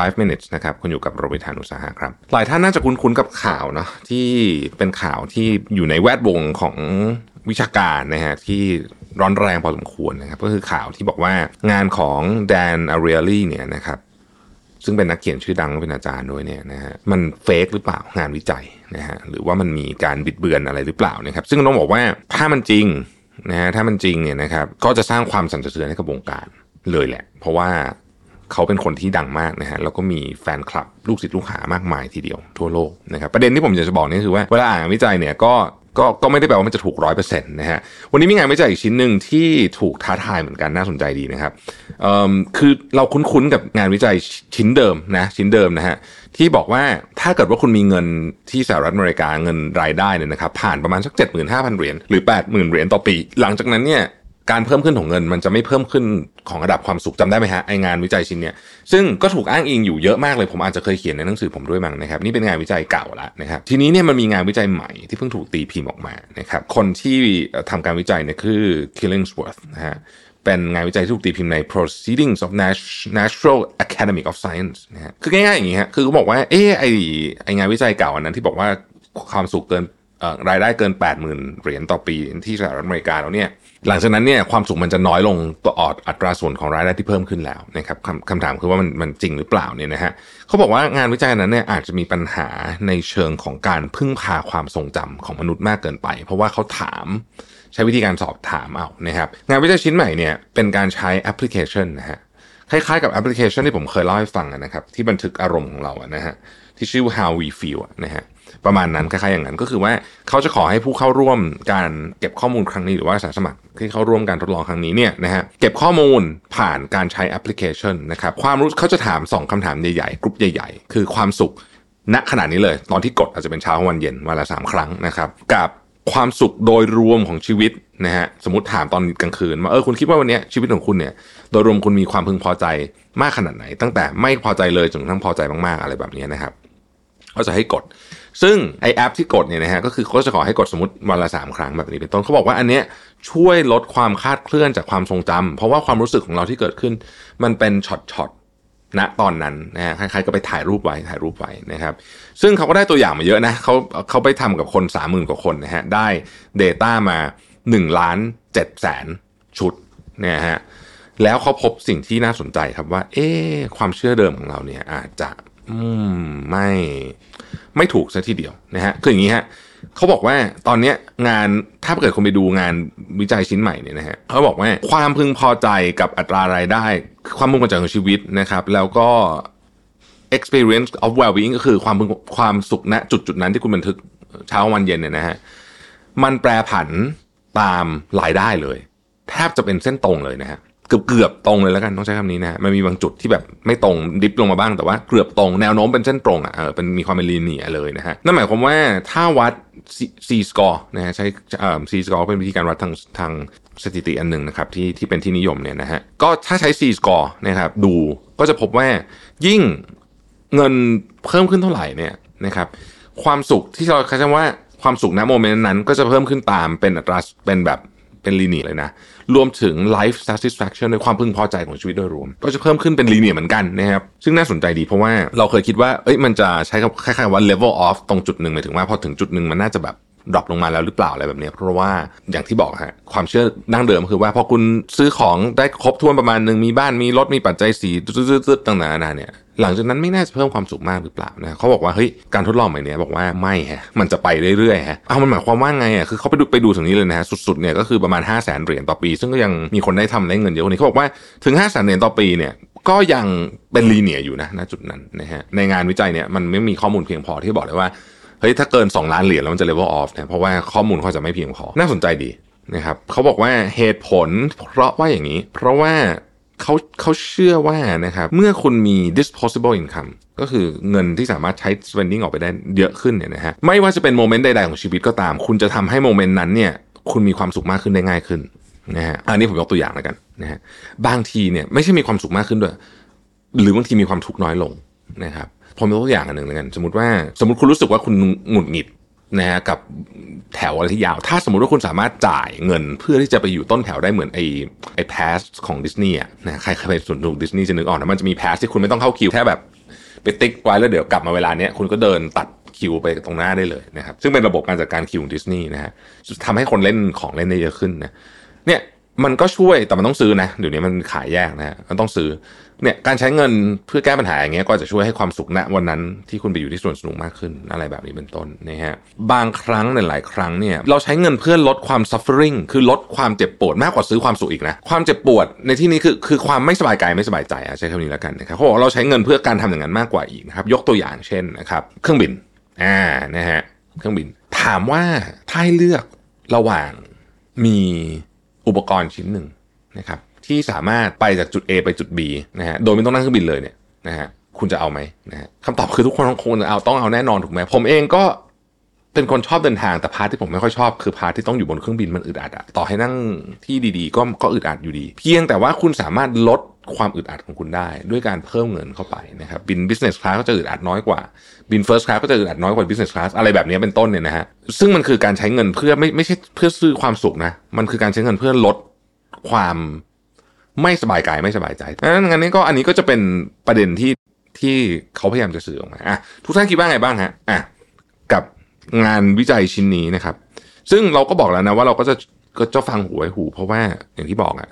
5 minutes นะครับคุณอยู่กับโรบิทานุสาหะครับ หลายท่านน่าจะคุ้นๆกับข่าวเนาะที่เป็นข่าวที่อยู่ในแวดวงของวิชาการนะฮะที่ร้อนแรงพอสมควรนะครับ ก็คือข่าวที่บอกว่างานของแดนอารีลี่เนี่ยนะครับซึ่งเป็นนักเขียนชื่อดังเป็นอาจารย์ด้วยเนี่ยนะฮะมันเฟกหรือเปล่างานวิจัยนะฮะหรือว่ามันมีการบิดเบือนอะไรหรือเปล่านะครับ ซึ่งต้องบอกว่าถ้ามันจริงนะฮะถ้ามันจริงเนี่ยนะครับก็จะสร้างความสั่นสะเทือนให้กับวงการเลยแหละ เพราะว่า เขาเป็นคนที่ดังมากนะฮะแล้วก็มีแฟนคลับลูกศิษย์ลูกหามากมายทีเดียวทั่วโลกนะครับประเด็นที่ผมอยากจะบอกนี่คือว่าเวลาอ่านงานวิจัยเนี่ยก็ก็ก็ไม่ได้แปลว่ามันจะถูกร้อยเปอร์เซ็นต์นะฮะ วันนี้มีงานวิจัยอีกชิ้นหนึ่งที่ถูกท้าทายเหมือนกันน่าสนใจดีนะครับเอ่อคือเราคุ้นๆกับงานวิจัยชิ้นเดิมนะชิ้นเดิมนะฮะที่บอกว่าถ้าเกิดว่าคุณมีเงินที่สหรัฐอเมริกาเงินรายได้เนี่ยนะครับผ่านประมาณสัก 75,000 เหรียญหรือ 80,000 เหรียญต่อปี หลังจากนั้นเนี่ย การเพิ่มขึ้นของเงินมันจะไม่เพิ่มขึ้นของระดับความสุขจำได้ไหมฮะไองานวิจัยชิ้นเนี้ยซึ่งก็ถูกอ้างอิงอยู่เยอะมากเลยผมอาจจะเคยเขียนในหนังสือผมด้วยมั้งนะครับนี่เป็นงานวิจัยเก่าแล้วนะครับทีนี้เนี่ยมันมีงานวิจัยใหม่ที่เพิ่งถูกตีพิมพ์ออกมานะครับคนที่ทำการวิจัยเนี่ยคือ Killingsworth นะฮะเป็นงานวิจัยที่ถูกตีพิมพ์ใน Proceedings of Natural Academy of Science นะฮะคือง่ายๆอย่างนี้ฮะคือเขาบอกว่าเออไอไองานวิจัยเก่าอันนั้นที่บอกว่าความสุขเกิน รายได้เกิน 80,000 เหรียญต่อปีที่สหรัฐอเมริกาแล้วเนี่ยหลังจากนั้นเนี่ยความสุขมันจะน้อยลงต่ออดอัตราส่วนของรายได้ที่เพิ่มขึ้นแล้วนะครับคำคำถามคือว่ามันมันจริงหรือเปล่าเนี่ยนะฮะเขาบอกว่างานวิจัยนั้นเนี่ยอาจจะมีปัญหาในเชิงของการพึ่งพาความทรงจำของมนุษย์มากเกินไป เพราะว่าเขาถามใช้วิธีการสอบถามเอานะครับงานวิจัยชิ้นใหม่เนี่ยเป็นการใช้แอปพลิเคชันนะฮะคล้ายๆกับแอปพลิเคชันที่ผมเคยเล่าให้ฟังนะครับที่บันทึกอารมณ์ของเราอะนะฮะที่ชื่อ how we feel นะฮะ ประมาณนั้นคล้ายๆอย่างนั้นก็คือว่าเขาจะขอให้ผู้เข้าร่วมการเก็บข้อมูลครั้งนี้หรือว่าอาสาสมัครที่เข้าร่วมการทดลองครั้งนี้เนี่ยนะฮะเก็บข้อมูลผ่านการใช้แอปพลิเคชันนะครับความรู้เขาจะถาม 2คำถามใหญ่ๆกลุ่มใหญ่ ๆ คือความสุขณขณะนี้เลย ตอนที่กดอาจจะเป็นเช้าวันเย็นวันละสามครั้งนะครับกับความสุขโดยรวมของชีวิตนะฮะสมมติถามตอนกลางคืนว่าเออคุณคิดว่าวันนี้ชีวิตของคุณเนี่ยโดยรวมคุณมีความพึงพอใจมากขนาดไหน ตั้งแต่ไม่พอใจเลยจนกระทั่งพอใจมากๆอะไรแบบนี้นะครับเขาจะให้กด ซึ่งไอแอปที่กดเนี่ยนะฮะก็คือเขาจะขอให้กดสมมติวันละสามครั้งแบบนี้เป็นต้นเขาบอกว่าอันเนี้ยช่วยลดความคาดเคลื่อนจากความทรงจำเพราะว่าความรู้สึกของเราที่เกิดขึ้น มันเป็นช็อตๆณตอนนั้นนะฮะใครๆก็ไปถ่ายรูปไว้ถ่ายรูปไว้นะครับ ซึ่งเขาก็ได้ตัวอย่างมาเยอะนะเขาเขาไปทำกับคนสามหมื่นกว่าคนนะฮะได้ Data มา1ล้าน7แสนชุดนี่ยฮะแล้วเขาพบสิ่งที่น่าสนใจครับว่า เอ๊ความเชื่อเดิมของเราเนี่ยอาจจะ อืมไม่ ไม่ถูกซะทีเดียวนะฮะคืออย่างนี้ฮะเขาบอกว่าตอนนี้งานถ้าเกิดคุณไปดูงานวิจัยชิ้นใหม่เนี่ยนะฮะเขาบอกว่าความพึงพอใจกับอัตรารายได้ ความพึงพอใจของชีวิตนะครับ แล้วก็ experience of well-being ก็คือความพึงความสุขณจุดจุดนั้นที่คุณบันทึกเช้าวันเย็นเนี่ยนะฮะมันแปรผันตามรายได้เลย แทบจะเป็นเส้นตรงเลยนะฮะ เกือบเกือบตรงเลยแล้วกันต้องใช้คำนี้นะมันมีบางจุดที่แบบไม่ตรงดิฟลงมาบ้างแต่ว่าเกือบตรงแนวโน้มเป็นเส้นตรงอะเออเป็นมีความเป็นลีเนียเลยนะฮะนั่นหมายความว่าถ้าวัด C score นะฮะใช้เอ่อ C score เป็นวิธีการวัดทางทางสถิติอันหนึ่งนะครับที่ที่เป็นที่นิยมเนี่ยนะฮะก็ถ้าใช้ C score นะครับดูก็จะพบว่ายิ่งเงินเพิ่มขึ้นเท่าไหร่เนี่ยนะครับความสุขที่เราใช้คำว่าความสุขณโมเมนต์นั้นก็จะเพิ่มขึ้นตามเป็นอัตราเป็นแบบ เป็นลีเนียเลยนะ รวมถึง life satisfaction ในความพึงพอใจของชีวิตโดยรวม ก็จะเพิ่มขึ้นเป็นลีเนียเหมือนกันนะครับ ซึ่งน่าสนใจดีเพราะว่าเราเคยคิดว่าเอ้ยมันจะใช้คล้ายๆว่า level off ตรงจุดหนึ่งหมายถึงว่าพอถึงจุดหนึ่งมันน่าจะแบบ drop ลงมาแล้วหรือเปล่าอะไรแบบนี้ เพราะว่าอย่างที่บอกฮะความเชื่อดั้งเดิมคือว่าพอคุณซื้อของได้ครบถ้วนประมาณหนึ่งมีบ้านมีรถมีปัจจัยสี่ตี๊ดๆต่างๆนานาเนี่ย หลังจากนั้นไม่น่าจะเพิ่มความสุขมากหรือเปล่านะเขาบอกว่าเฮ้ยการทดลองใหม่นี้บอกว่าไม่ฮะมันจะไปเรื่อยๆฮะเอามันหมายความว่าไงอะคือเขาไปดูไปดูถึงนี้เลยนะฮะสุดๆเนี่ยก็คือประมาณ 5 0 0แสนเหรียญต่อปี ซึ่งก็ยังมีคนได้ทำได้เงินเยอะกว่านี้เขาบอกว่าถึง 5 0 0แสนเหรียญต่อปีเนี่ยก็ยังเป็นลีเนียอยู่นะณจุดนั้นนะฮะในงานวิจัยเนี่ยมันไม่มีข้อมูลเพียงพอที่บอกเลยว่าเฮ้ยถ้าเกิน 2 ล้านเหรียญแล้วมันจะ level off เนี่ยเพราะว่าข้อมูลเขาจะไม่เพียงพอน่าสนใจดีนะครับเขาบอกว่าเหตุผลเพราะว่าอย่างนี้ เพราะว่า เขาเขาเชื่อว่านะครับเมื่อคุณมี disposable income ก็คือเงินที่สามารถใช้ spending ออกไปได้เยอะขึ้นเนี่ยนะฮะไม่ว่าจะเป็นโมเมนต์ใดๆของชีวิตก็ตาม คุณจะทำให้โมเมนต์นั้นเนี่ยคุณมีความสุขมากขึ้นได้ง่ายขึ้นนะฮะอันนี้ผมยกตัวอย่างแล้วกันนะฮะบางทีเนี่ยไม่ใช่มีความสุขมากขึ้นด้วยหรือบางทีมีความทุกข์น้อยลงนะครับผมยกตัวอย่างอันหนึ่งแล้วกัน สมมติว่าสมมติคุณรู้สึกว่าคุณหงุดหงิด นะฮะกับแถวอะไรที่ยาว ถ้าสมมติว่าคุณสามารถจ่ายเงินเพื่อที่จะไปอยู่ต้นแถวได้เหมือนไอ้ไอ้พาสของดิสนีย์นะใครเคยไปสวนสนุกดิสนีย์จะนึกออกนะมันจะมีพาสที่คุณไม่ต้องเข้าคิวแค่แบบไปติ๊กไว้แล้วเดี๋ยวกลับมาเวลาเนี้ยคุณก็เดินตัดคิวไปตรงหน้าได้เลยนะครับซึ่งเป็นระบบการจัดการคิวของดิสนีย์นะฮะทำให้คนเล่นของเล่นได้เยอะขึ้นนะเนี่ย มันก็ช่วยแต่มันต้องซื้อนะเดี๋ยวนี้มันขายแยกนะฮะมันต้องซื้อเนี่ยการใช้เงินเพื่อแก้ปัญหาอย่างเงี้ยก็จะช่วยให้ความสุขณวันนั้นที่คุณไปอยู่ที่สวนสนุกมากขึ้นอะไรแบบนี้เป็นต้นนะฮะบางครั้งในหลายครั้งเนี่ยเราใช้เงินเพื่อลดความ suffering คือลดความเจ็บปวดมากกว่าซื้อความสุขอีกนะความเจ็บปวดในที่นี้คือคือความไม่สบายกายไม่สบายใจใช้คำนี้แล้วกันนะครับเขาบอกเราใช้เงินเพื่อการทำอย่างนั้นมากกว่าอีกนะครับยกตัวอย่างเช่นนะครับเครื่องบินอ่านะฮะเครื่องบิน ถามว่าถ้าให้เลือกระหว่างมี อุปกรณ์ชิ้นหนึ่งนะครับที่สามารถไปจากจุด A ไปจุด B นะฮะโดยไม่ต้องนั่งเครื่องบินเลยเนี่ยนะฮะคุณจะเอาไหมนะฮะคำตอบคือทุกคนคงจะเอาต้องเอาแน่นอนถูกไหมผมเองก็เป็นคนชอบเดินทางแต่ part ที่ผมไม่ค่อยชอบคือ part ที่ต้องอยู่บนเครื่องบินมันอึดอัดอะต่อให้นั่งที่ดีๆ ก็ก็อึดอัดอยู่ดี เพียงแต่ว่าคุณสามารถลด ความอึดอัดของคุณได้ ด้วยการเพิ่มเงินเข้าไปนะครับบิน business class ก็จะอึดอัดน้อยกว่าบิน first class ก็จะอึดอัดน้อยกว่า business class อะไรแบบนี้เป็นต้นเนี่ยนะฮะซึ่งมันคือการใช้เงินเพื่อไม่ไม่ใช่เพื่อซื้อความสุขนะมันคือการใช้เงินเพื่อลดความไม่สบายกายไม่สบายใจดังนั้นนนี้ก็อันนี้ก็จะเป็นประเด็นที่ที่เขาพยายามจะสื่อออกมาอะทุกท่านคิดว่าไงบ้างฮะอะกับงานวิจัยชิ้นนี้นะครับ ซึ่งเราก็บอกแล้วนะว่าเราก็จะก็จะฟังหูไว้หู เพราะว่าอย่างที่บอกอะ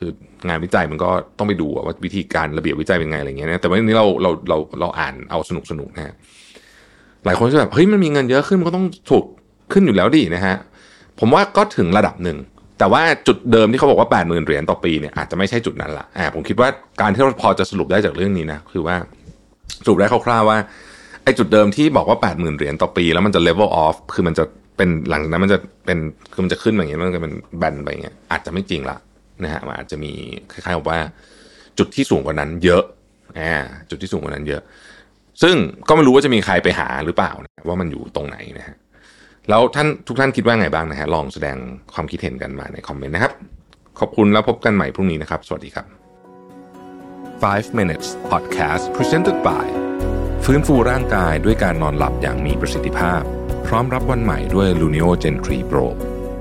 คืองานวิจัยมันก็ต้องไปดูว่าวิธีการระเบียบวิจัยเป็นไงอะไรเงี้ยนะแต่ว่านี้เราเราเราเราอ่านเอาสนุกสนุกนะฮะหลายคนจะแบบเฮ้ยมันมีเงินเยอะขึ้นมันก็ต้องถูกขึ้นอยู่แล้วดินะฮะผมว่าก็ถึงระดับหนึ่งแต่ว่าจุดเดิมที่เขาบอกว่า 8 0,000 เหรียญต่อปีเนี่ยอาจจะไม่ใช่จุดนั้นละอ่าผมคิดว่าการที่เราพอจะสรุปได้จากเรื่องนี้นะคือว่าสรุปได้คร่าวๆว่าไอ้จุดเดิมที่บอกว่า 8 0,000 เหรียญต่อปี แล้วมันจะ level off คือมันจะเป็นหลังนั้นมันจะเป็นคือมันจะขึ้นอย่างเงี้ยมันจะเป็นแบนไปเงี้ยอาจจะไม่จริงละ นะฮะมันอาจจะมีคล้ายๆกับว่าจุดที่สูงกว่านั้นเยอะอ่าจุดที่สูงกว่านั้นเยอะ ซึ่งก็ไม่รู้ว่าจะมีใครไปหาหรือเปล่าว่ามันอยู่ตรงไหนนะฮะแล้วท่านทุกท่านคิดว่าไงบ้างนะฮะลองแสดงความคิดเห็นกันมาในคอมเมนต์นะครับ ขอบคุณแล้วพบกันใหม่พรุ่งนี้นะครับ สวัสดีครับ 5 minutes podcast presented by ฟื้นฟูร่างกายด้วยการนอนหลับอย่างมีประสิทธิภาพ พร้อมรับวันใหม่ด้วย Luno Gen 3 Pro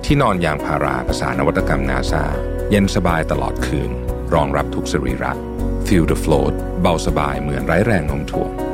ที่นอนยางพาราภาษานวัตกรรมนาซา เย็นสบายตลอดคืน รองรับทุกสรีระ Feel the float เบาสบายเหมือนไร้แรงโน้มถ่วง